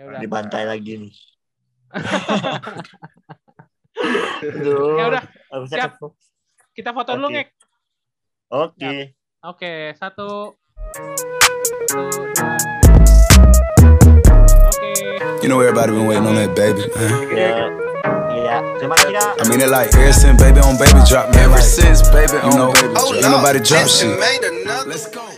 Ya udah. Dibantai lagi nih. Aduh. Ya udah, siap. kita foto dulu Oke. ngek. Oke. Oke, satu. Satu. You know everybody been waiting on that baby, man. Ya. Iya. Kak. I mean it like ever since baby on baby drop, man. Ever since baby on baby drop, ain't nobody drop shit. Let's go.